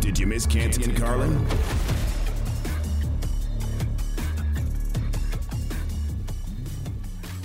Did you miss Canty and Carlin?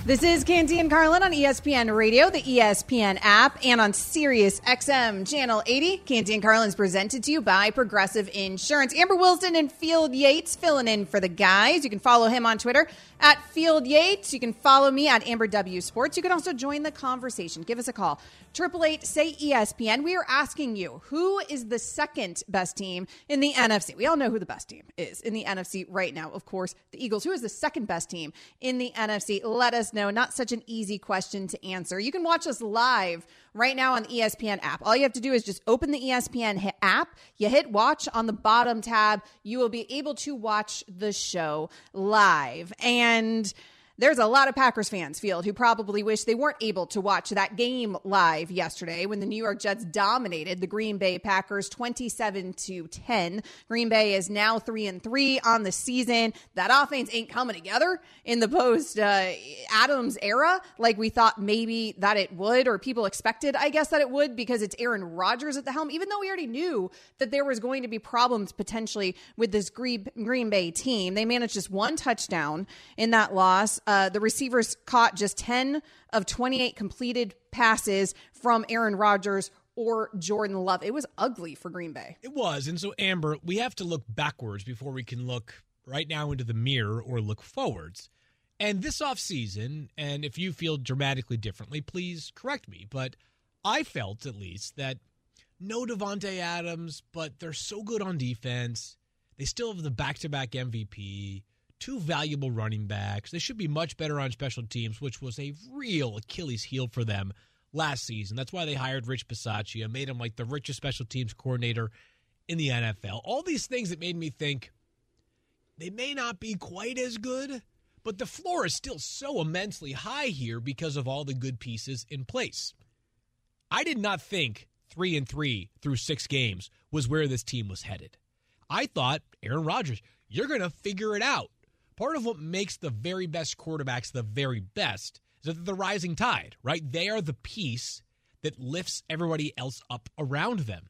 This is Canty and Carlin on ESPN Radio, the ESPN app, and on Sirius XM Channel 80. Canty and Carlin is presented to you by Progressive Insurance. Amber Wilson and Field Yates filling in for the guys. You can follow him on Twitter at Field Yates. You can follow me at Amber W Sports. You can also join the conversation. Give us a call. Triple eight say ESPN. We are asking you who is the second best team in the NFC. We all know who the best team is in the NFC right now. Of course, the Eagles. Who is the second best team in the NFC? Let us know. Not such an easy question to answer. You can watch us live right now on the ESPN app. All you have to do is just open the ESPN app. You hit watch on the bottom tab. You will be able to watch the show live. And and there's a lot of Packers fans, Field, who probably wish they weren't able to watch that game live yesterday when the New York Jets dominated the Green Bay Packers 27 to 10. Green Bay is now 3 and 3 on the season. That offense ain't coming together in the post uh, Adams era like we thought maybe that it would or people expected, I guess that it would because it's Aaron Rodgers at the helm even though we already knew that there was going to be problems potentially with this Green, Green Bay team. They managed just one touchdown in that loss. Uh, the receivers caught just 10 of 28 completed passes from Aaron Rodgers or Jordan Love. It was ugly for Green Bay. It was. And so, Amber, we have to look backwards before we can look right now into the mirror or look forwards. And this offseason, and if you feel dramatically differently, please correct me. But I felt at least that no Davante Adams, but they're so good on defense. They still have the back to back MVP two valuable running backs. They should be much better on special teams, which was a real Achilles heel for them last season. That's why they hired Rich Bisaccia, made him like the richest special teams coordinator in the NFL. All these things that made me think they may not be quite as good, but the floor is still so immensely high here because of all the good pieces in place. I did not think 3 and 3 through 6 games was where this team was headed. I thought Aaron Rodgers, you're going to figure it out part of what makes the very best quarterbacks the very best is that the rising tide, right? They are the piece that lifts everybody else up around them.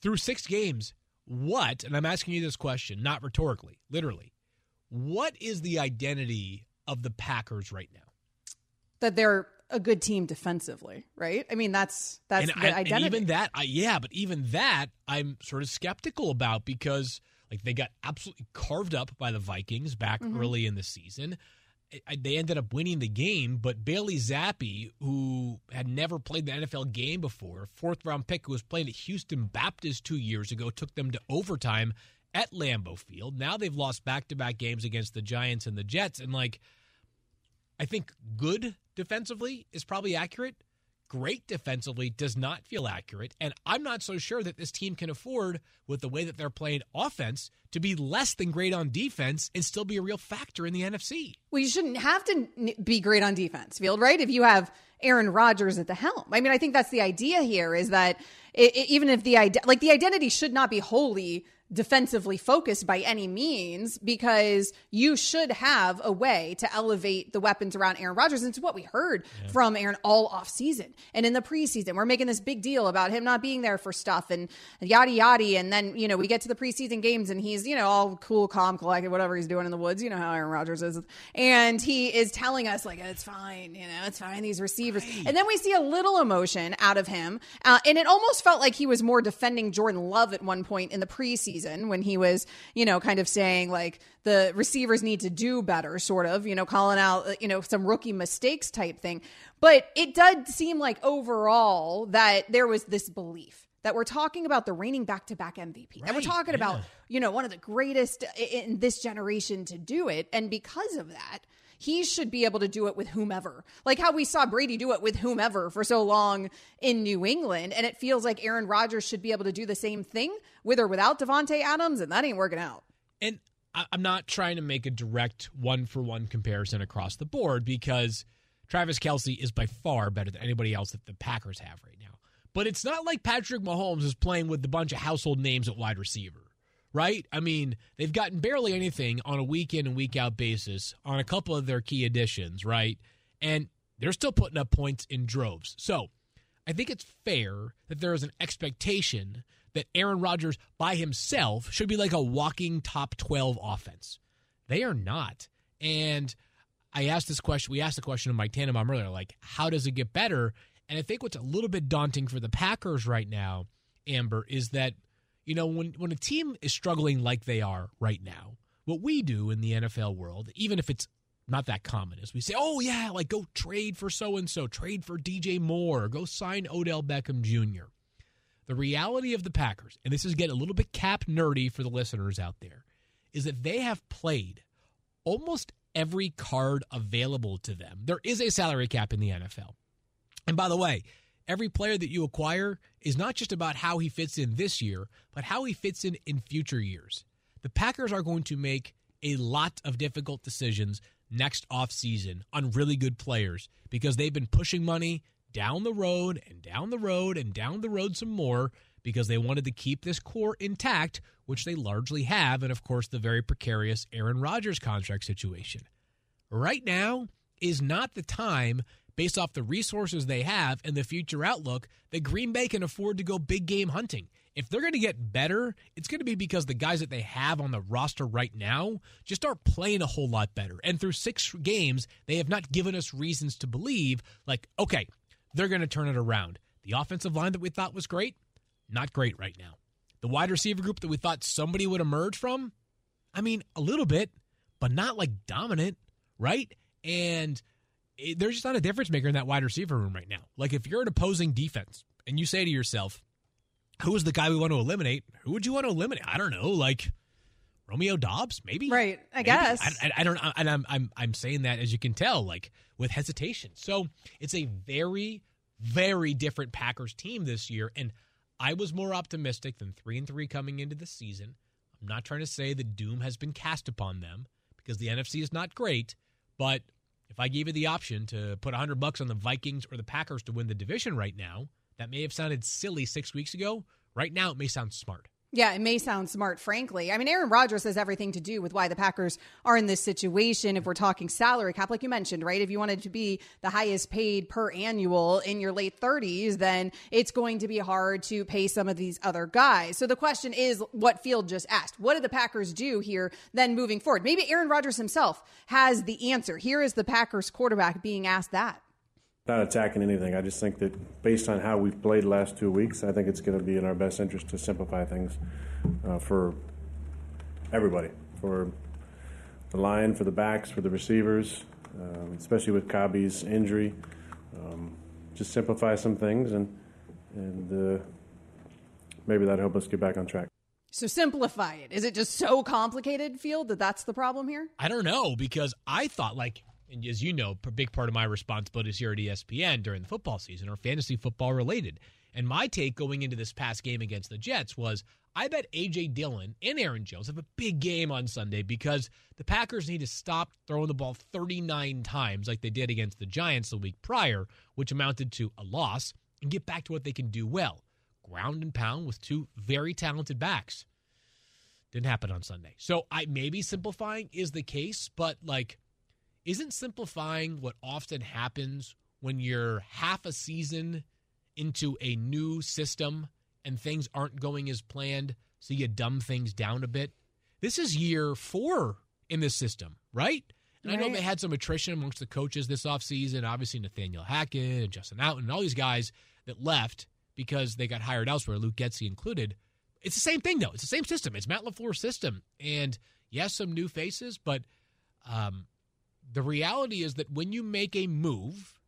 Through six games, what, and I'm asking you this question, not rhetorically, literally, what is the identity of the Packers right now? That they're a good team defensively, right? I mean, that's that's and the I, identity. And even that, I, yeah, but even that, I'm sort of skeptical about because – like they got absolutely carved up by the Vikings back mm-hmm. early in the season. They ended up winning the game, but Bailey Zappe, who had never played the NFL game before, fourth round pick who was playing at Houston Baptist two years ago, took them to overtime at Lambeau Field. Now they've lost back to back games against the Giants and the Jets. And like, I think good defensively is probably accurate great defensively does not feel accurate. And I'm not so sure that this team can afford, with the way that they're playing offense, to be less than great on defense and still be a real factor in the NFC. Well, you shouldn't have to be great on defense, Field, right? If you have Aaron Rodgers at the helm. I mean, I think that's the idea here is that it, it, even if the like the identity should not be wholly defensively focused by any means because you should have a way to elevate the weapons around Aaron Rodgers. And it's what we heard yeah. from Aaron all off season and in the preseason. We're making this big deal about him not being there for stuff and yada yada. And then, you know, we get to the preseason games and he's, you know, all cool, calm, collected, whatever he's doing in the woods. You know how Aaron Rodgers is. And he is telling us, like, it's fine, you know, it's fine, these receivers. Right. And then we see a little emotion out of him. Uh, and it almost felt like he was more defending Jordan Love at one point in the preseason season when he was, you know, kind of saying like the receivers need to do better, sort of, you know, calling out, uh, you know, some rookie mistakes type thing. But it did seem like overall that there was this belief that we're talking about the reigning back to back MVP. Right, and we're talking yeah. about, you know, one of the greatest in this generation to do it. And because of that, he should be able to do it with whomever. Like how we saw Brady do it with whomever for so long in New England. And it feels like Aaron Rodgers should be able to do the same thing with or without Davante Adams, and that ain't working out. And I'm not trying to make a direct one for one comparison across the board because Travis Kelce is by far better than anybody else that the Packers have right now. But it's not like Patrick Mahomes is playing with a bunch of household names at wide receiver, right? I mean, they've gotten barely anything on a week in and week out basis on a couple of their key additions, right? And they're still putting up points in droves. So I think it's fair that there is an expectation that Aaron Rodgers by himself should be like a walking top 12 offense. They are not. And I asked this question, we asked the question of Mike Tannenbaum earlier, like, how does it get better? And I think what's a little bit daunting for the Packers right now, Amber, is that, you know, when, when a team is struggling like they are right now, what we do in the NFL world, even if it's not that common, is we say, oh, yeah, like go trade for so and so, trade for DJ Moore, go sign Odell Beckham Jr. The reality of the Packers, and this is getting a little bit cap nerdy for the listeners out there, is that they have played almost every card available to them. There is a salary cap in the NFL. And by the way, every player that you acquire is not just about how he fits in this year, but how he fits in in future years. The Packers are going to make a lot of difficult decisions next offseason on really good players because they've been pushing money down the road and down the road and down the road some more because they wanted to keep this core intact, which they largely have, and of course, the very precarious Aaron Rodgers contract situation. Right now is not the time based off the resources they have and the future outlook that Green Bay can afford to go big game hunting. If they're going to get better, it's going to be because the guys that they have on the roster right now just aren't playing a whole lot better. And through six games, they have not given us reasons to believe, like, okay, they're going to turn it around. The offensive line that we thought was great, not great right now. The wide receiver group that we thought somebody would emerge from, I mean, a little bit, but not like dominant, right? And it, there's just not a difference maker in that wide receiver room right now. Like if you're an opposing defense and you say to yourself, who is the guy we want to eliminate? Who would you want to eliminate? I don't know, like Romeo Doubs, maybe. Right, I maybe. guess. I, I, I don't. And I'm I'm I'm saying that as you can tell, like with hesitation. So it's a very very different Packers team this year, and I was more optimistic than three and three coming into the season. I'm not trying to say the doom has been cast upon them because the NFC is not great, but if I gave you the option to put 100 bucks on the Vikings or the Packers to win the division right now, that may have sounded silly 6 weeks ago. Right now it may sound smart. Yeah, it may sound smart, frankly. I mean, Aaron Rodgers has everything to do with why the Packers are in this situation. If we're talking salary cap, like you mentioned, right? If you wanted to be the highest paid per annual in your late 30s, then it's going to be hard to pay some of these other guys. So the question is what Field just asked. What do the Packers do here then moving forward? Maybe Aaron Rodgers himself has the answer. Here is the Packers quarterback being asked that not attacking anything. I just think that based on how we've played the last two weeks, I think it's going to be in our best interest to simplify things uh, for everybody, for the line, for the backs, for the receivers, um, especially with Kabi's injury. Um, just simplify some things, and and uh, maybe that'll help us get back on track. So simplify it. Is it just so complicated, Field, that that's the problem here? I don't know because I thought like and as you know, a big part of my responsibilities here at ESPN during the football season are fantasy football related. And my take going into this past game against the Jets was I bet A.J. Dillon and Aaron Jones have a big game on Sunday because the Packers need to stop throwing the ball 39 times like they did against the Giants the week prior, which amounted to a loss, and get back to what they can do well ground and pound with two very talented backs. Didn't happen on Sunday. So I maybe simplifying is the case, but like isn't simplifying what often happens when you're half a season into a new system and things aren't going as planned, so you dumb things down a bit? This is year four in this system, right? And right. I know they had some attrition amongst the coaches this offseason. Obviously, Nathaniel Hackett and Justin Outten and all these guys that left because they got hired elsewhere, Luke Getsy included. It's the same thing, though. It's the same system. It's Matt LaFleur's system. And yes, some new faces, but um, the reality is that when you make a move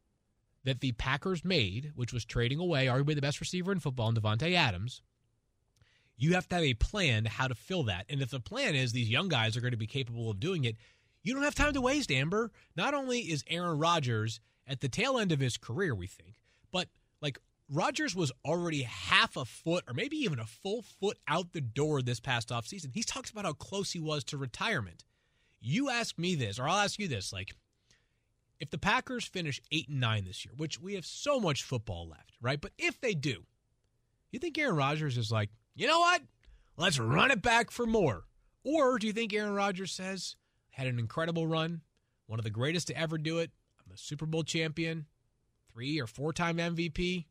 that the Packers made, which was trading away arguably the best receiver in football, and Davante Adams, you have to have a plan how to fill that. And if the plan is these young guys are going to be capable of doing it, You don't have time to waste, Amber. Not only is Aaron Rodgers at the tail end of his career, we think, but like Rodgers was already half a foot or maybe even a full foot out the door this past offseason. He's talks about how close he was to retirement. You ask me this, or I'll ask you this, like if the Packers finish 8 and 9 this year, which we have so much football left, right? But if they do, you think Aaron Rodgers is like, "You know what? Let's run it back for more." Or do you think Aaron Rodgers says, "Had an incredible run, one of the greatest to ever do it. I'm a Super Bowl champion, three or four time MVP.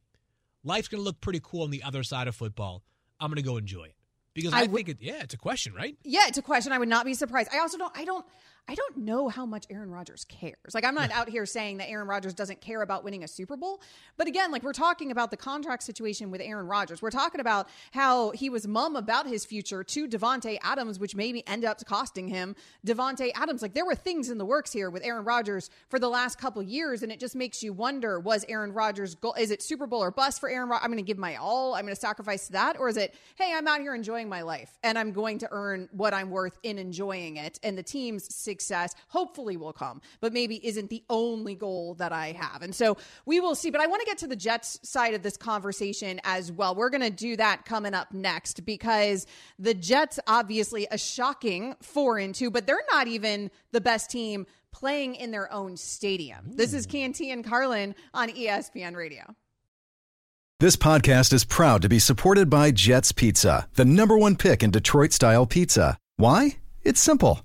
Life's going to look pretty cool on the other side of football. I'm going to go enjoy it." Because I, I w- think it, yeah, it's a question, right? Yeah, it's a question. I would not be surprised. I also don't. I don't. I don't know how much Aaron Rodgers cares. Like, I'm not out here saying that Aaron Rodgers doesn't care about winning a Super Bowl. But again, like, we're talking about the contract situation with Aaron Rodgers. We're talking about how he was mum about his future to Davante Adams, which maybe end up costing him Davante Adams. Like, there were things in the works here with Aaron Rodgers for the last couple years. And it just makes you wonder was Aaron Rodgers' goal? Is it Super Bowl or bust for Aaron Rodgers? I'm going to give my all. I'm going to sacrifice that. Or is it, hey, I'm out here enjoying my life and I'm going to earn what I'm worth in enjoying it? And the team's success, hopefully, will come, but maybe isn't the only goal that I have. And so we will see. But I want to get to the Jets side of this conversation as well. We're going to do that coming up next because the Jets, obviously, a shocking four and two, but they're not even the best team playing in their own stadium. This is hmm. Canty and Carlin on ESPN Radio. This podcast is proud to be supported by Jets Pizza, the number one pick in Detroit style pizza. Why? It's simple.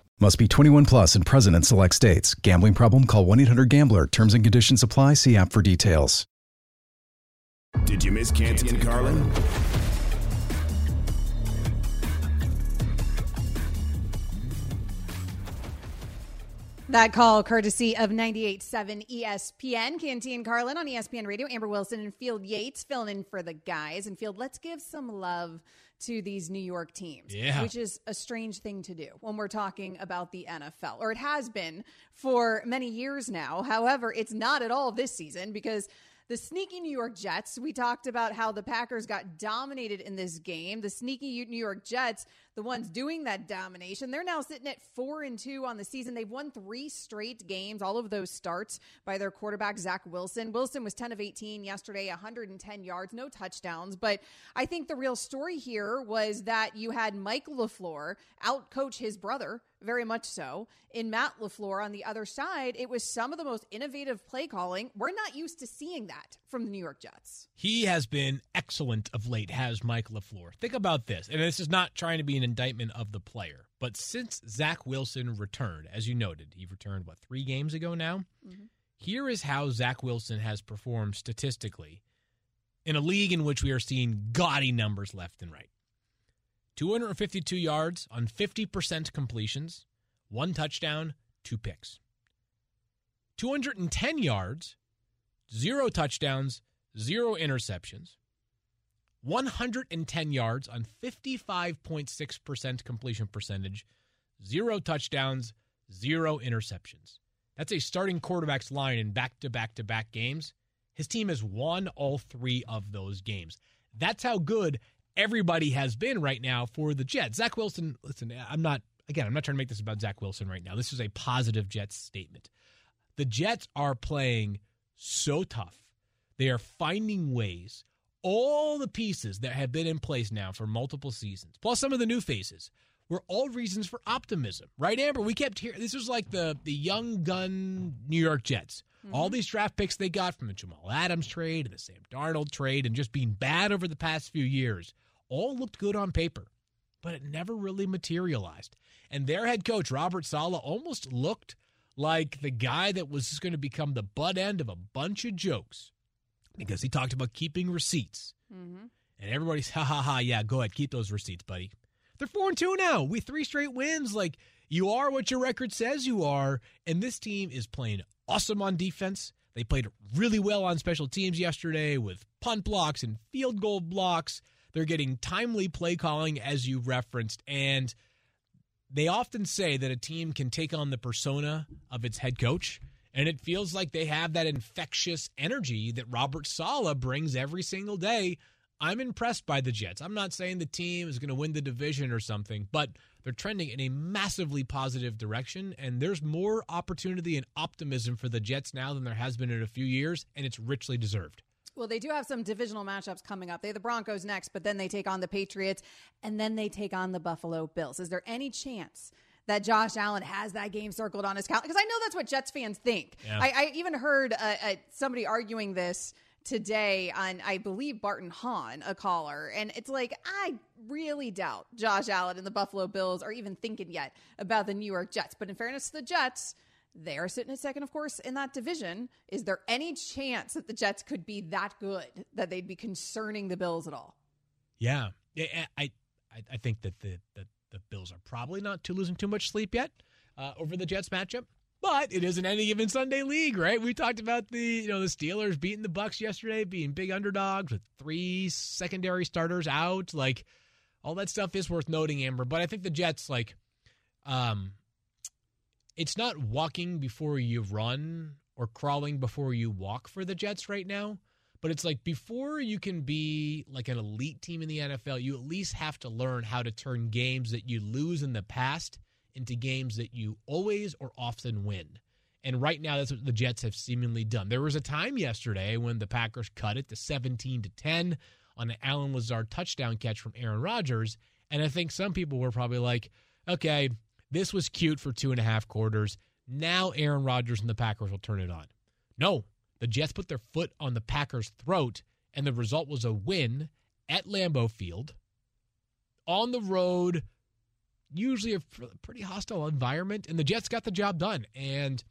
Must be 21 plus and present in select states. Gambling problem? Call 1 800 Gambler. Terms and conditions apply. See app for details. Did you miss Canty and Carlin? That call, courtesy of 98.7 ESPN. Canty and Carlin on ESPN Radio. Amber Wilson and Field Yates filling in for the guys. And Field, let's give some love to these New York teams, Yeah. which is a strange thing to do when we're talking about the NFL, or it has been for many years now. However, it's not at all this season because the sneaky New York Jets, we talked about how the Packers got dominated in this game. The sneaky New York Jets, the ones doing that domination, they're now sitting at four and two on the season. They've won three straight games, all of those starts by their quarterback, Zach Wilson. Wilson was 10 of 18 yesterday, 110 yards, no touchdowns. But I think the real story here was that you had Mike LaFleur outcoach his brother very much so. In Matt LaFleur on the other side, it was some of the most innovative play calling. We're not used to seeing that from the New York Jets. He has been excellent of late, has Mike LaFleur. Think about this, and this is not trying to be an indictment of the player, but since Zach Wilson returned, as you noted, he returned, what, three games ago now? Mm-hmm. Here is how Zach Wilson has performed statistically in a league in which we are seeing gaudy numbers left and right 252 yards on 50% completions, one touchdown, two picks. 210 yards, zero touchdowns, zero interceptions, 110 yards on 55.6% completion percentage, zero touchdowns, zero interceptions. That's a starting quarterback's line in back to back to back games. His team has won all three of those games. That's how good everybody has been right now for the Jets. Zach Wilson, listen, I'm not, again, I'm not trying to make this about Zach Wilson right now. This is a positive Jets statement. The Jets are playing so tough. They are finding ways. All the pieces that have been in place now for multiple seasons, plus some of the new faces, were all reasons for optimism, right, Amber? We kept hearing this was like the the young gun New York Jets. Mm-hmm. All these draft picks they got from the Jamal Adams trade and the Sam Darnold trade and just being bad over the past few years all looked good on paper, but it never really materialized. And their head coach, Robert Saleh, almost looked like the guy that was going to become the butt end of a bunch of jokes because he talked about keeping receipts. Mm-hmm. And everybody's, ha ha ha, yeah, go ahead, keep those receipts, buddy. They're 4 and 2 now. We three straight wins. Like, you are what your record says you are. And this team is playing awesome on defense. They played really well on special teams yesterday with punt blocks and field goal blocks. They're getting timely play calling, as you referenced. And they often say that a team can take on the persona of its head coach. And it feels like they have that infectious energy that Robert Saleh brings every single day. I'm impressed by the Jets. I'm not saying the team is going to win the division or something, but they're trending in a massively positive direction, and there's more opportunity and optimism for the Jets now than there has been in a few years, and it's richly deserved. Well, they do have some divisional matchups coming up. They have the Broncos next, but then they take on the Patriots, and then they take on the Buffalo Bills. Is there any chance that Josh Allen has that game circled on his calendar? Because I know that's what Jets fans think. Yeah. I, I, even heard uh, uh, somebody arguing this today on, I believe, Bart and Hahn, a caller. And it's like, I really doubt Josh Allen and the Buffalo Bills are even thinking yet about the New York Jets. But in fairness to the Jets, they are sitting at second, of course, in that division. Is there any chance that the Jets could be that good that they'd be concerning the Bills at all? Yeah. I, I, I think that the, the, the Bills are probably not too losing too much sleep yet uh, over the Jets matchup. But it isn't any given Sunday league, right? We talked about the you know the Steelers beating the Bucks yesterday, being big underdogs with three secondary starters out. Like all that stuff is worth noting, Amber. But I think the Jets, like, um, it's not walking before you run or crawling before you walk for the Jets right now. But it's like before you can be like an elite team in the NFL, you at least have to learn how to turn games that you lose in the past into games that you always or often win. And right now, that's what the Jets have seemingly done. There was a time yesterday when the Packers cut it to 17 to 10 on an Allen Lazard touchdown catch from Aaron Rodgers. And I think some people were probably like, okay, this was cute for two and a half quarters. Now Aaron Rodgers and the Packers will turn it on. No, the Jets put their foot on the Packers' throat, and the result was a win at Lambeau Field on the road usually a pretty hostile environment, and the Jets got the job done. And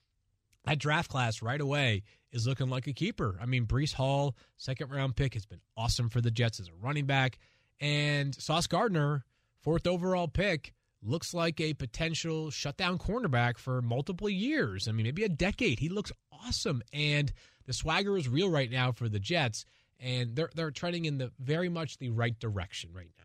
that draft class right away is looking like a keeper. I mean, Breece Hall, second round pick, has been awesome for the Jets as a running back. And Sauce Gardner, fourth overall pick, looks like a potential shutdown cornerback for multiple years. I mean, maybe a decade. He looks awesome. And the swagger is real right now for the Jets. And they're they're trending in the very much the right direction right now.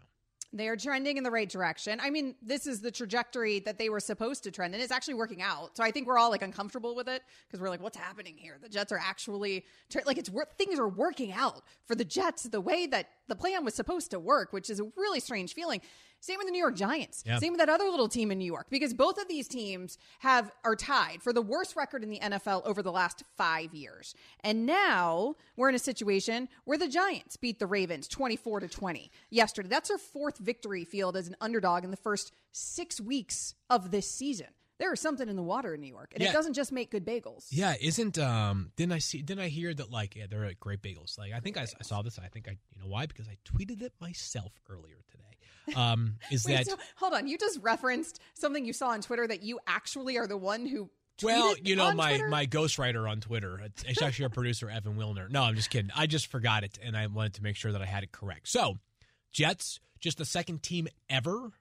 They are trending in the right direction. I mean, this is the trajectory that they were supposed to trend, and it's actually working out. So I think we're all like uncomfortable with it because we're like, what's happening here? The Jets are actually like it's things are working out for the Jets the way that the plan was supposed to work, which is a really strange feeling. Same with the New York Giants. Yeah. Same with that other little team in New York because both of these teams have are tied for the worst record in the NFL over the last 5 years. And now we're in a situation where the Giants beat the Ravens 24 to 20 yesterday. That's their fourth victory field as an underdog in the first 6 weeks of this season there is something in the water in New York, and yeah. it doesn't just make good bagels. Yeah, isn't um? Didn't I see? Didn't I hear that? Like, yeah, they're great bagels. Like, I think I, I, saw this. I think I, you know, why? Because I tweeted it myself earlier today. Um, is Wait, that? So, hold on, you just referenced something you saw on Twitter that you actually are the one who. Well, you know my Twitter? my ghostwriter on Twitter. It's, it's actually our producer Evan Wilner. No, I'm just kidding. I just forgot it, and I wanted to make sure that I had it correct. So, Jets, just the second team ever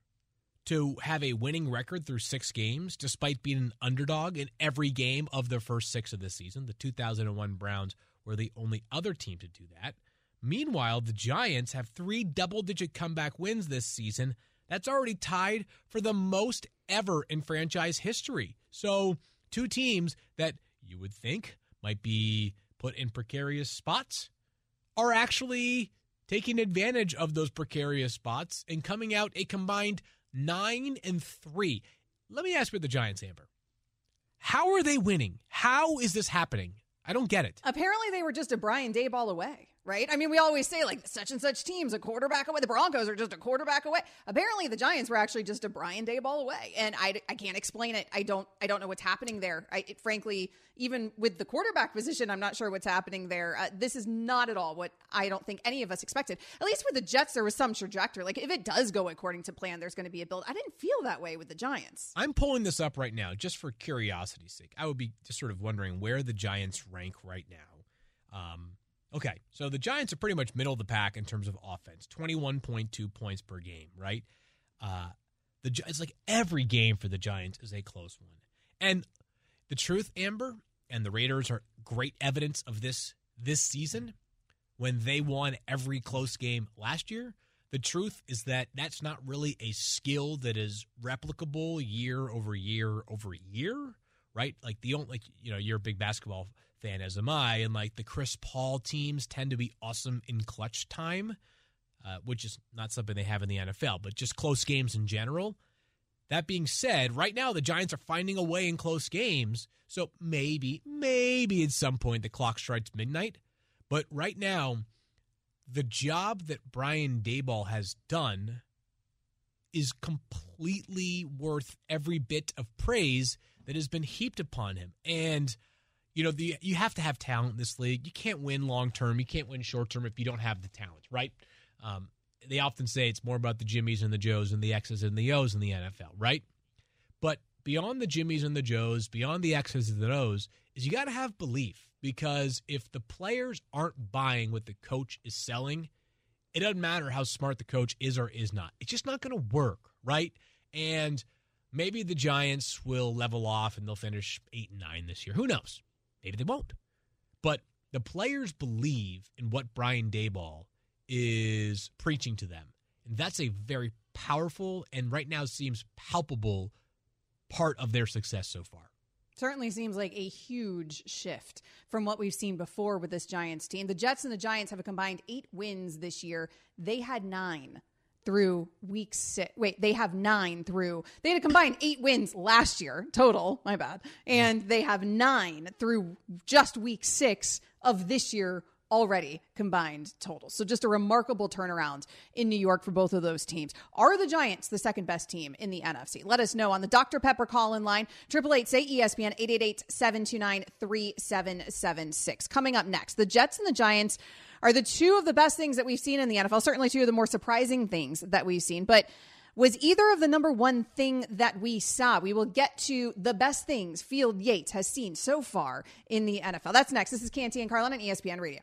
to have a winning record through six games, despite being an underdog in every game of their first six of the season. The 2001 Browns were the only other team to do that. Meanwhile, the Giants have three double digit comeback wins this season. That's already tied for the most ever in franchise history. So, two teams that you would think might be put in precarious spots are actually taking advantage of those precarious spots and coming out a combined nine and three. Let me ask you the Giants, Amber. How are they winning? How is this happening? I don't get it. Apparently, they were just a Brian Daboll away. Right? I mean, we always say like such and such teams a quarterback away. The Broncos are just a quarterback away. Apparently, the Giants were actually just a Brian Daboll away, and I, I can't explain it. I don't I don't know what's happening there. I it, frankly, even with the quarterback position, I'm not sure what's happening there. Uh, this is not at all what I don't think any of us expected. At least with the Jets, there was some trajectory. Like if it does go according to plan, there's going to be a build. I didn't feel that way with the Giants. I'm pulling this up right now just for curiosity's sake. I would be just sort of wondering where the Giants rank right now. Um, Okay, so the Giants are pretty much middle of the pack in terms of offense, twenty-one point two points per game, right? Uh, the it's like every game for the Giants is a close one, and the truth, Amber, and the Raiders are great evidence of this this season when they won every close game last year. The truth is that that's not really a skill that is replicable year over year over year, right? Like the only, like you know, you're a big basketball fan, as am I, and like the Chris Paul teams tend to be awesome in clutch time, uh, which is not something they have in the NFL, but just close games in general. That being said, right now the Giants are finding a way in close games, so maybe, maybe at some point the clock strikes midnight. But right now, the job that Brian Daboll has done is completely worth every bit of praise that has been heaped upon him. And you know, the you have to have talent in this league. You can't win long term. You can't win short term if you don't have the talent, right? Um, they often say it's more about the Jimmies and the Joes and the X's and the O's in the NFL, right? But beyond the Jimmies and the Joes, beyond the X's and the O's, is you got to have belief because if the players aren't buying what the coach is selling, it doesn't matter how smart the coach is or is not. It's just not going to work, right? And maybe the Giants will level off and they'll finish eight and nine this year. Who knows? Maybe they won't. But the players believe in what Brian Daboll is preaching to them. And that's a very powerful and right now seems palpable part of their success so far. Certainly seems like a huge shift from what we've seen before with this Giants team. The Jets and the Giants have a combined eight wins this year. They had nine through week six. Wait, they have nine through. They had a combined eight wins last year total. My bad. And they have nine through just week six of this year already combined total. So just a remarkable turnaround in New York for both of those teams. Are the Giants the second best team in the NFC? Let us know on the Dr. Pepper call in line, 888 say ESPN 888-729-3776. Coming up next, the Jets and the Giants are the two of the best things that we've seen in the NFL. Certainly two of the more surprising things that we've seen. But was either of the number one thing that we saw. We will get to the best things Field Yates has seen so far in the NFL. That's next. This is Canty and Carlin on ESPN Radio.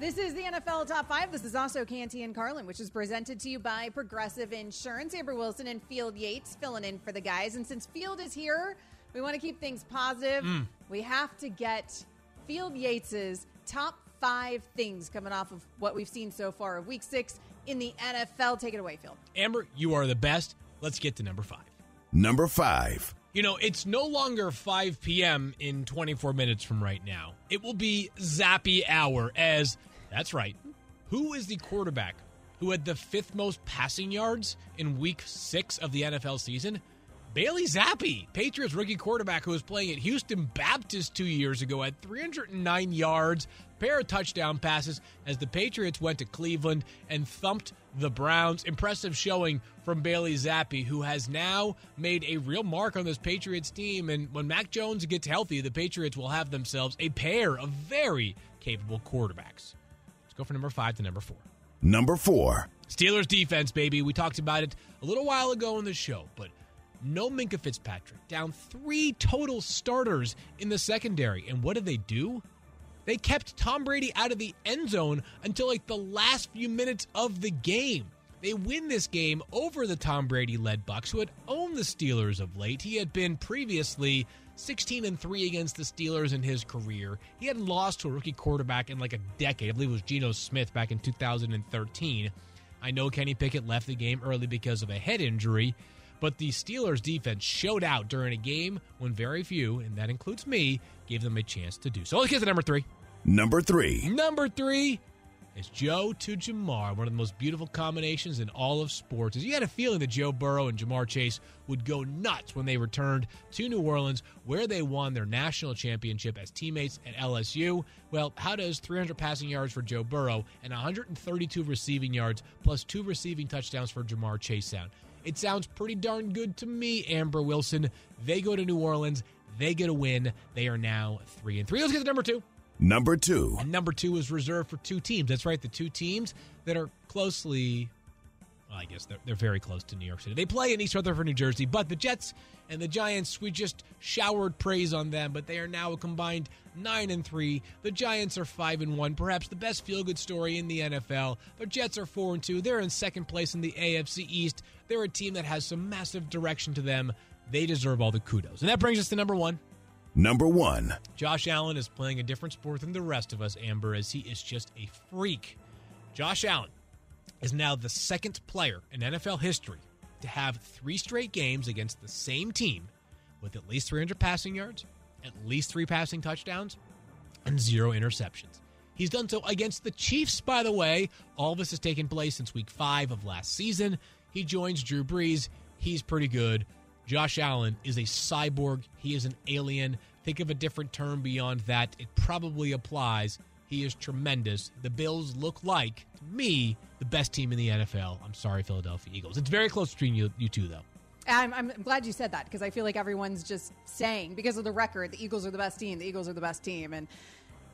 This is the NFL Top 5. This is also Canty and Carlin, which is presented to you by Progressive Insurance. Amber Wilson and Field Yates filling in for the guys. And since Field is here, we want to keep things positive. Mm. We have to get Field Yates's top five things coming off of what we've seen so far of week six in the NFL. Take it away, Field. Amber, you are the best. Let's get to number five. Number five. You know, it's no longer 5 p.m. in 24 minutes from right now. It will be zappy hour as that's right. Who is the quarterback who had the fifth most passing yards in week six of the NFL season? Bailey Zappe, Patriots rookie quarterback who was playing at Houston Baptist two years ago, had 309 yards, pair of touchdown passes as the Patriots went to Cleveland and thumped the Browns. Impressive showing from Bailey Zappe, who has now made a real mark on this Patriots team. And when Mac Jones gets healthy, the Patriots will have themselves a pair of very capable quarterbacks. Let's go from number five to number four. Number four. Steelers defense, baby. We talked about it a little while ago in the show, but no Minkah Fitzpatrick. Down three total starters in the secondary. And what did they do? They kept Tom Brady out of the end zone until like the last few minutes of the game. They win this game over the Tom Brady led Bucks, who had owned the Steelers of late. He had been previously 16 and 3 against the Steelers in his career. He hadn't lost to a rookie quarterback in like a decade. I believe it was Geno Smith back in 2013. I know Kenny Pickett left the game early because of a head injury, but the Steelers defense showed out during a game when very few, and that includes me, gave them a chance to do so. Let's get to number 3. Number 3. Number 3. It's Joe to Ja'Marr, one of the most beautiful combinations in all of sports. As you had a feeling that Joe Burrow and Ja'Marr Chase would go nuts when they returned to New Orleans, where they won their national championship as teammates at LSU. Well, how does 300 passing yards for Joe Burrow and 132 receiving yards plus two receiving touchdowns for Ja'Marr Chase sound? It sounds pretty darn good to me, Amber Wilson. They go to New Orleans. They get a win. They are now 3 and 3. Let's get to number 2. Number two. And number two is reserved for two teams. That's right, the two teams that are closely, well, I guess they're, they're very close to New York City. They play in East Rutherford, New Jersey, but the Jets and the Giants, we just showered praise on them, but they are now a combined nine and three. The Giants are five and one, perhaps the best feel-good story in the NFL. The Jets are four and two. They're in second place in the AFC East. They're a team that has some massive direction to them. They deserve all the kudos. And that brings us to number one. Number one. Josh Allen is playing a different sport than the rest of us, Amber, as he is just a freak. Josh Allen is now the second player in NFL history to have three straight games against the same team with at least 300 passing yards, at least three passing touchdowns, and zero interceptions. He's done so against the Chiefs, by the way. All this has taken place since week five of last season. He joins Drew Brees. He's pretty good. Josh Allen is a cyborg. He is an alien. Think of a different term beyond that. It probably applies. He is tremendous. The Bills look like, to me, the best team in the NFL. I'm sorry, Philadelphia Eagles. It's very close between you, you two, though. I'm, I'm glad you said that because I feel like everyone's just saying because of the record, the Eagles are the best team. The Eagles are the best team, and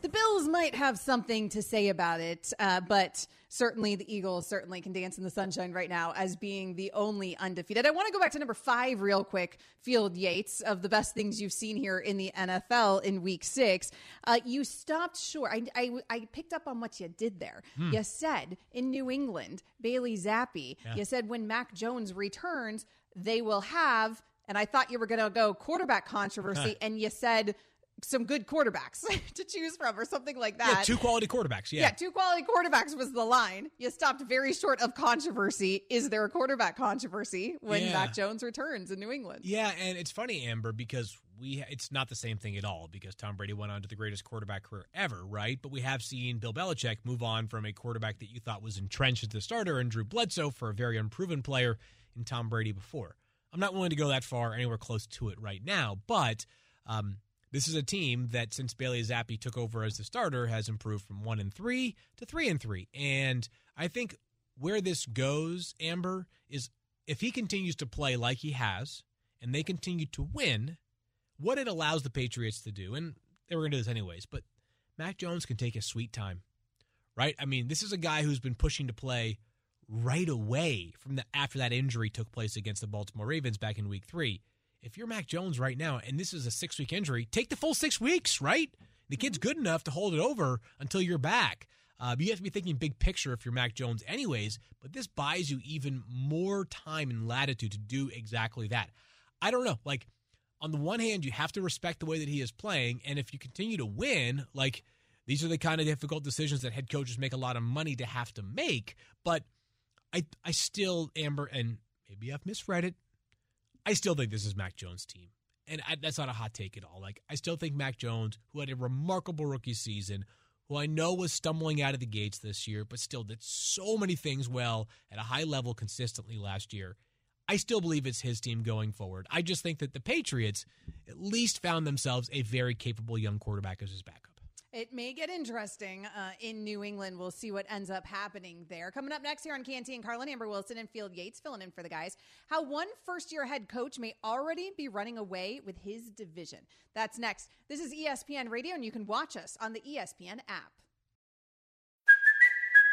the Bills might have something to say about it, uh, but certainly the Eagles certainly can dance in the sunshine right now as being the only undefeated. I want to go back to number five real quick. Field Yates of the best things you've seen here in the NFL in Week Six. Uh, you stopped short. I, I, I picked up on what you did there. Hmm. You said in New England, Bailey Zappe. Yeah. You said when Mac Jones returns, they will have. And I thought you were going to go quarterback controversy, and you said some good quarterbacks to choose from or something like that. Yeah, two quality quarterbacks. Yeah. Yeah, two quality quarterbacks was the line. You stopped very short of controversy. Is there a quarterback controversy when Yeah. Mac Jones returns in New England? Yeah, and it's funny, Amber, because we it's not the same thing at all because Tom Brady went on to the greatest quarterback career ever, right? But we have seen Bill Belichick move on from a quarterback that you thought was entrenched as the starter and Drew Bledsoe for a very unproven player in Tom Brady before. I'm not willing to go that far anywhere close to it right now, but um, this is a team that since Bailey Zappe took over as the starter has improved from one and three to three and three, and I think where this goes, Amber, is if he continues to play like he has, and they continue to win, what it allows the Patriots to do, and they were going to do this anyways, but Mac Jones can take his sweet time, right? I mean, this is a guy who's been pushing to play right away from the after that injury took place against the Baltimore Ravens back in Week Three. If you're Mac Jones right now, and this is a six week injury, take the full six weeks, right? The kid's good enough to hold it over until you're back. Uh, but you have to be thinking big picture if you're Mac Jones, anyways. But this buys you even more time and latitude to do exactly that. I don't know. Like, on the one hand, you have to respect the way that he is playing. And if you continue to win, like, these are the kind of difficult decisions that head coaches make a lot of money to have to make. But I, I still, Amber, and maybe I've misread it. I still think this is Mac Jones' team. And I, that's not a hot take at all. Like, I still think Mac Jones, who had a remarkable rookie season, who I know was stumbling out of the gates this year, but still did so many things well at a high level consistently last year. I still believe it's his team going forward. I just think that the Patriots at least found themselves a very capable young quarterback as his backup. It may get interesting uh, in New England. We'll see what ends up happening there. Coming up next here on Canty and Carlin, Amber Wilson and Field Yates filling in for the guys. How one first year head coach may already be running away with his division. That's next. This is ESPN Radio, and you can watch us on the ESPN app.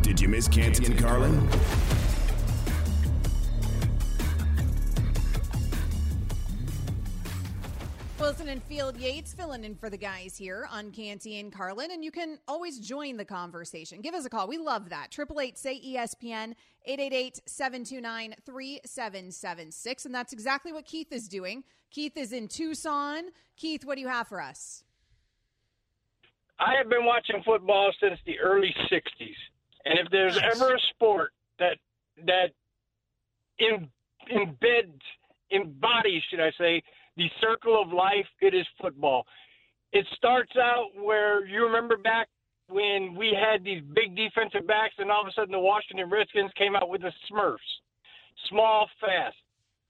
Did you miss Canty and Carlin? Wilson and Field Yates filling in for the guys here on Canty and Carlin, and you can always join the conversation. Give us a call. We love that. Triple eight say ESPN 888-729-3776. And that's exactly what Keith is doing. Keith is in Tucson. Keith, what do you have for us? I have been watching football since the early '60s, and if there's Nice. ever a sport that that embeds, embodies, should I say, the circle of life, it is football. It starts out where you remember back when we had these big defensive backs, and all of a sudden the Washington Redskins came out with the Smurfs, small, fast.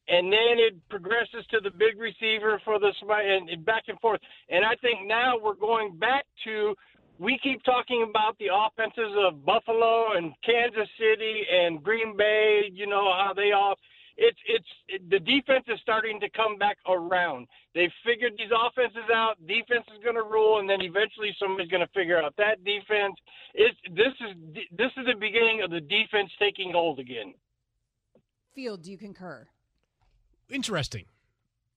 And then it progresses to the big receiver for the and back and forth. And I think now we're going back to we keep talking about the offenses of Buffalo and Kansas City and Green Bay. You know how they all. It's it's it, the defense is starting to come back around. They figured these offenses out. Defense is going to rule, and then eventually somebody's going to figure out that defense. It's this is this is the beginning of the defense taking hold again. Field, do you concur? Interesting.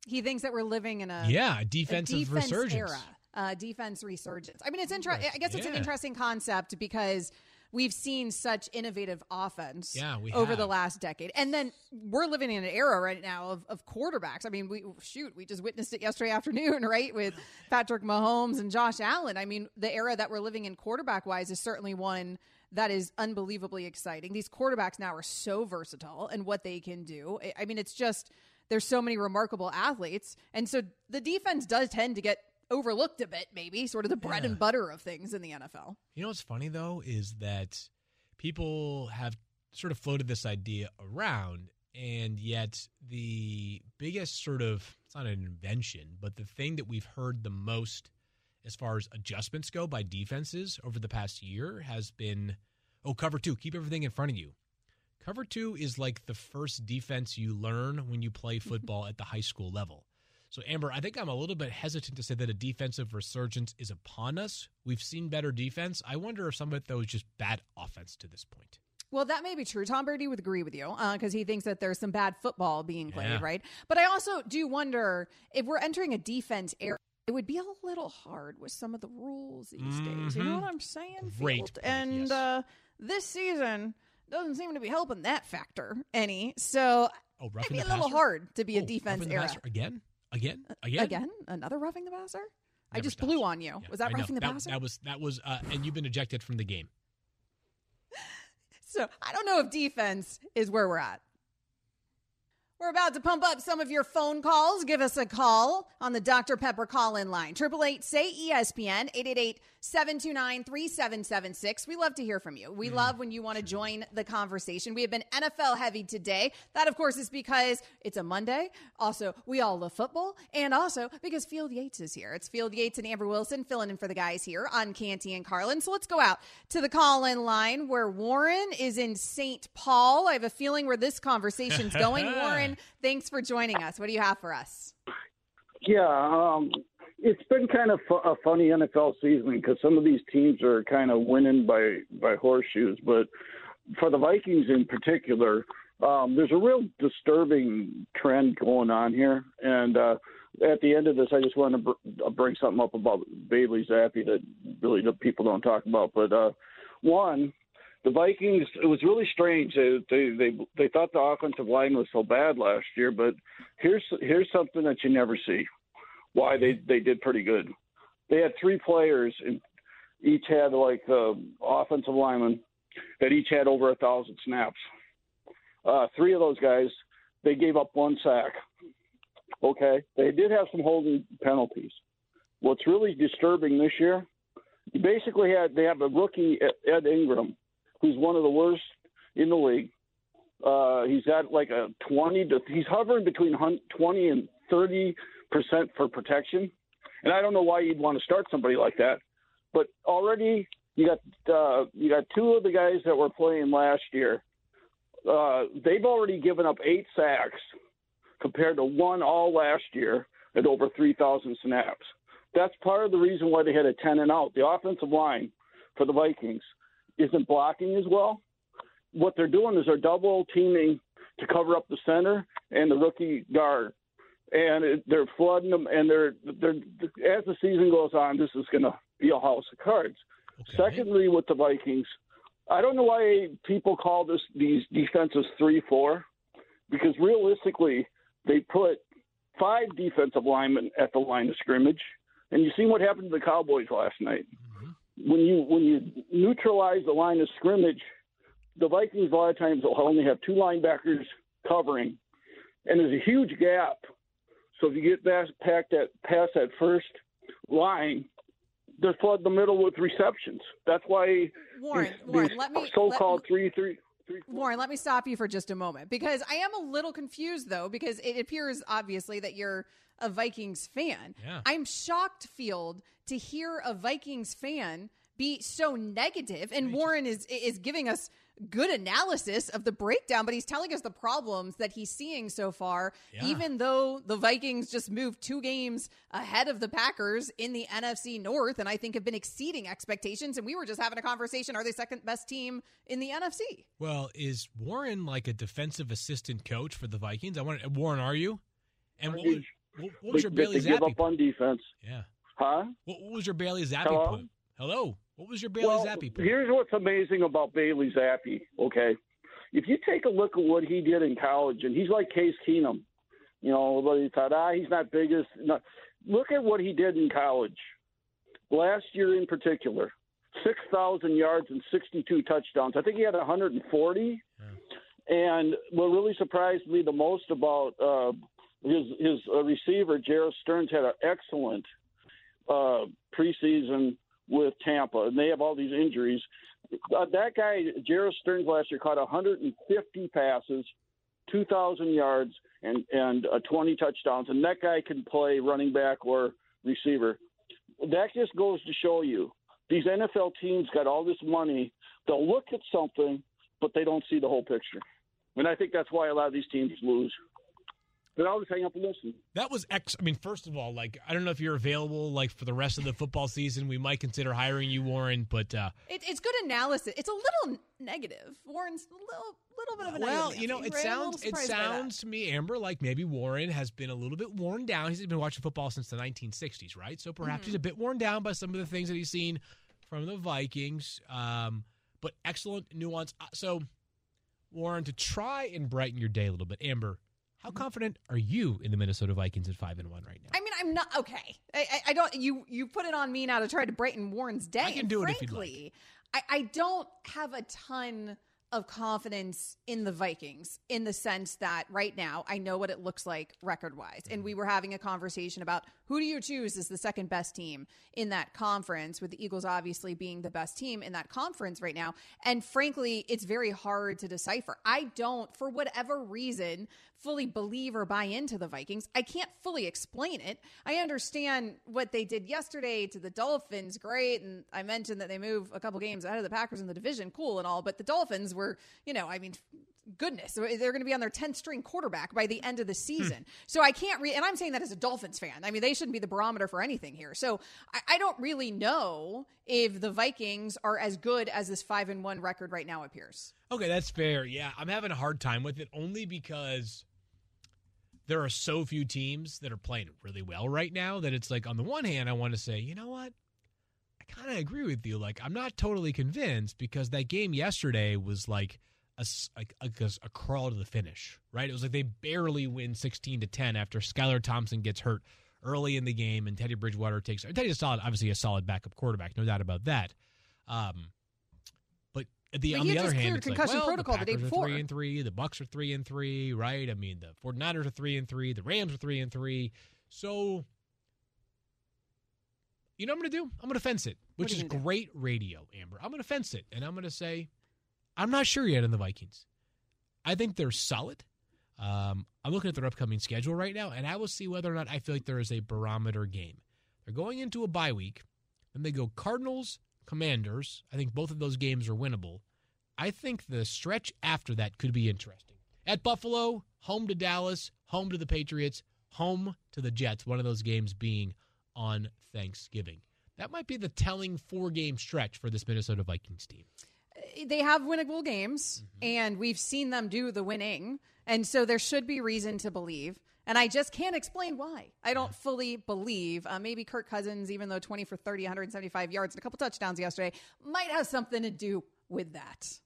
He thinks that we're living in a Yeah, a defensive defense resurgence. era, uh, defense resurgence. I mean, it's interesting. I guess it's an interesting concept because we've seen such innovative offense Yeah, over the last decade, and then we're living in an era right now of, of quarterbacks. I mean, we shoot, we just witnessed it yesterday afternoon, right, with Patrick Mahomes and Josh Allen. I mean, the era that we're living in quarterback wise is certainly one that is unbelievably exciting. These quarterbacks now are so versatile and what they can do. I mean, it's just there's so many remarkable athletes, and so the defense does tend to get overlooked a bit, maybe sort of the bread Yeah. and butter of things in the NFL. You know what's funny though is that people have sort of floated this idea around, and yet the biggest sort of it's not an invention, but the thing that we've heard the most as far as adjustments go by defenses over the past year has been oh cover two, keep everything in front of you. Cover two is like the first defense you learn when you play football at the high school level. So, Amber, I think I'm a little bit hesitant to say that a defensive resurgence is upon us. We've seen better defense. I wonder if some of it, though, is just bad offense to this point. Well, that may be true. Tom Brady would agree with you because he thinks that there's some bad football being played, Yeah. right? But I also do wonder if we're entering a defense era. It would be a little hard with some of the rules these days. You know Mhm. what I'm saying? Great point, And yes. uh, this season doesn't seem to be helping that factor any. So Oh, it'd be a little hard to be a Oh, defense era. again, again, again, Again, another roughing the passer. I just stops. blew on you. Yeah, Was that roughing the that, passer? That was that was, uh, and you've been ejected from the game. So I don't know if defense is where we're at. We're about to pump up some of your phone calls. Give us a call on the Dr. Pepper call in line. 888 say ESPN 888 729 3776. We love to hear from you. We mm. love when you want to join the conversation. We have been NFL heavy today. That, of course, is because it's a Monday. Also, we all love football. And also because Field Yates is here. It's Field Yates and Amber Wilson filling in for the guys here on Canty and Carlin. So let's go out to the call in line where Warren is in St. Paul. I have a feeling where this conversation's going. Warren, thanks for joining us. What do you have for us? Yeah, um, it's been kind of fu- a funny NFL season because some of these teams are kind of winning by by horseshoes, but for the Vikings in particular, um, there's a real disturbing trend going on here. And uh, at the end of this, I just want to br- uh, bring something up about Bailey Zappe that really the people don't talk about. But uh, one, the Vikings, it was really strange. They, they they they thought the offensive line was so bad last year, but here's here's something that you never see. Why they they did pretty good. They had three players, and each had like uh, offensive linemen that each had over a thousand snaps. Uh, three of those guys, they gave up one sack. Okay, they did have some holding penalties. What's really disturbing this year, you basically had they have a rookie Ed Ingram, who's one of the worst in the league. Uh, he's got like a 20 to he's hovering between hun- 20 and 30 percent for protection, and I don't know why you'd want to start somebody like that. But already you got uh, you got two of the guys that were playing last year. Uh, they've already given up eight sacks compared to one all last year at over 3,000 snaps. That's part of the reason why they had a 10 and out. The offensive line for the Vikings isn't blocking as well. What they're doing is they're double teaming to cover up the center and the rookie guard, and it, they're flooding them. And they're they're as the season goes on, this is going to be a house of cards. Secondly, with the Vikings, I don't know why people call this these defenses three four, because realistically they put five defensive linemen at the line of scrimmage, and you see what happened to the Cowboys last night. When you when you neutralize the line of scrimmage, the Vikings a lot of times will only have two linebackers covering, and there's a huge gap. So if you get past packed that past that first line, they flood the middle with receptions. That's why Warren, these, Warren, these let me- so-called three three. Warren, let me stop you for just a moment because I am a little confused though, because it appears obviously that you're a Vikings fan. Yeah. I'm shocked, Field, to hear a Vikings fan be so negative, and Warren is is giving us good analysis of the breakdown, but he's telling us the problems that he's seeing so far, Yeah. even though the Vikings just moved two games ahead of the Packers in the NFC North, and I think have been exceeding expectations. And we were just having a conversation: Are they second best team in the NFC? Well, is Warren like a defensive assistant coach for the Vikings? I want Warren, are you? And what was, what, what was your They- Bailey they give up on defense. Yeah. Huh? What, what was your Bailey Zappe Hello? point? Hello. What was your Bailey well, Zappe point? here's what's amazing about Bailey Zappe. Okay, if you take a look at what he did in college, and he's like Case Keenum, you know, everybody thought, ah, he's not big as. Look at what he did in college last year, in particular. Six thousand yards and sixty-two touchdowns. I think he had 140. And what really surprised me the most about uh, his his uh, receiver, Jerreth Sterns, had an excellent uh, preseason with Tampa, and they have all these injuries. Uh, that guy, Jerreth Sterns, last year caught 150 passes, 2,000 yards, and and uh, 20 touchdowns. And that guy can play running back or receiver. That just goes to show you these NFL teams got all this money. They'll look at something, but they don't see the whole picture. And I think that's why a lot of these teams lose. But I'll just hang up and listen. That was ex. I mean, first of all, like I don't know if you're available like for the rest of the football season. We might consider hiring you, Warren. But uh, It, it's good analysis. It's a little negative. Warren's a little, little bit of a well, negative. you know, it right? I'm a little sounds it surprised by that. sounds to me, Amber, like maybe Warren has been a little bit worn down. He's been watching football since the 1960s, right? So perhaps Mm-hmm. he's a bit worn down by some of the things that he's seen from the Vikings. Um, but excellent nuance. Uh, So, Warren, to try and brighten your day a little bit, Amber, how confident are you in the Minnesota Vikings at five and one right now? I mean, I'm not okay. I, I, I don't. You you put it on me now to try to brighten Warren's day. I can do it if you'd frankly, I, I don't have a ton of confidence in the Vikings in the sense that right now I know what it looks like record wise. And we mm-hmm. were having a conversation about who do you choose as the second best team in that conference, with the Eagles obviously being the best team in that conference right now. And frankly, it's very hard to decipher. I don't, for whatever reason, fully believe or buy into the Vikings. I can't fully explain it. I understand what they did yesterday to the Dolphins, great. And I mentioned that they move a couple games ahead of the Packers in the division, cool and all. But the Dolphins were, you know, I mean, goodness, they're going to be on their 10th string quarterback by the end of the hmm. season. so I can't read, and I'm saying that as a Dolphins fan. I mean, they shouldn't be the barometer for anything here. So I, I don't really know if the Vikings are as good as this five and one record right now appears. Okay, that's fair. Yeah, I'm having a hard time with it only because there are so few teams that are playing really well right now that it's like on the one hand I want to say, you know what? I kind of agree with you. Like I'm not totally convinced because that game yesterday was like a, like a, a crawl to the finish, right? It was like they barely win 16 to 10 after Skylar Thompson gets hurt early in the game and Teddy Bridgewater takes Teddy's solid, obviously a solid backup quarterback, no doubt about that. Um, but the, But on he the other hand, it's like, concussion well, protocol the the day Packers are three and three, the Bucks are three and three, right? I mean, the 49ers are three and three, the Rams are three and three. So, you know what I'm going to do? I'm going to fence it, which is gonna do? great radio, Amber. I'm going to fence it, and I'm going to say, I'm not sure yet on the Vikings. I think they're solid. Um, I'm looking at their upcoming schedule right now, and I will see whether or not I feel like there is a barometer game. They're going into a bye week, then they go Cardinals, Commanders. I think both of those games are winnable. I think the stretch after that could be interesting. At Buffalo, home to Dallas, home to the Patriots, home to the Jets, one of those games being on Thanksgiving. That might be the telling four game stretch for this Minnesota Vikings team. they have winnable games and we've seen them do the winning and so there should be reason to believe and i just can't explain why i don't fully believe uh, maybe kirk cousins even though 20 for 30 175 yards and a couple touchdowns yesterday might have something to do with that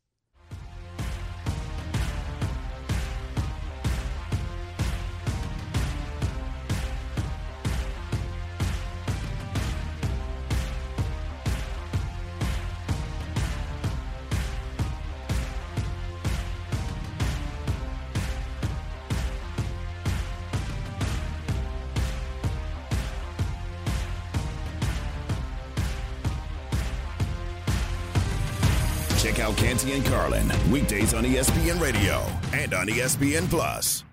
And Carlin weekdays on ESPN Radio and on ESPN Plus.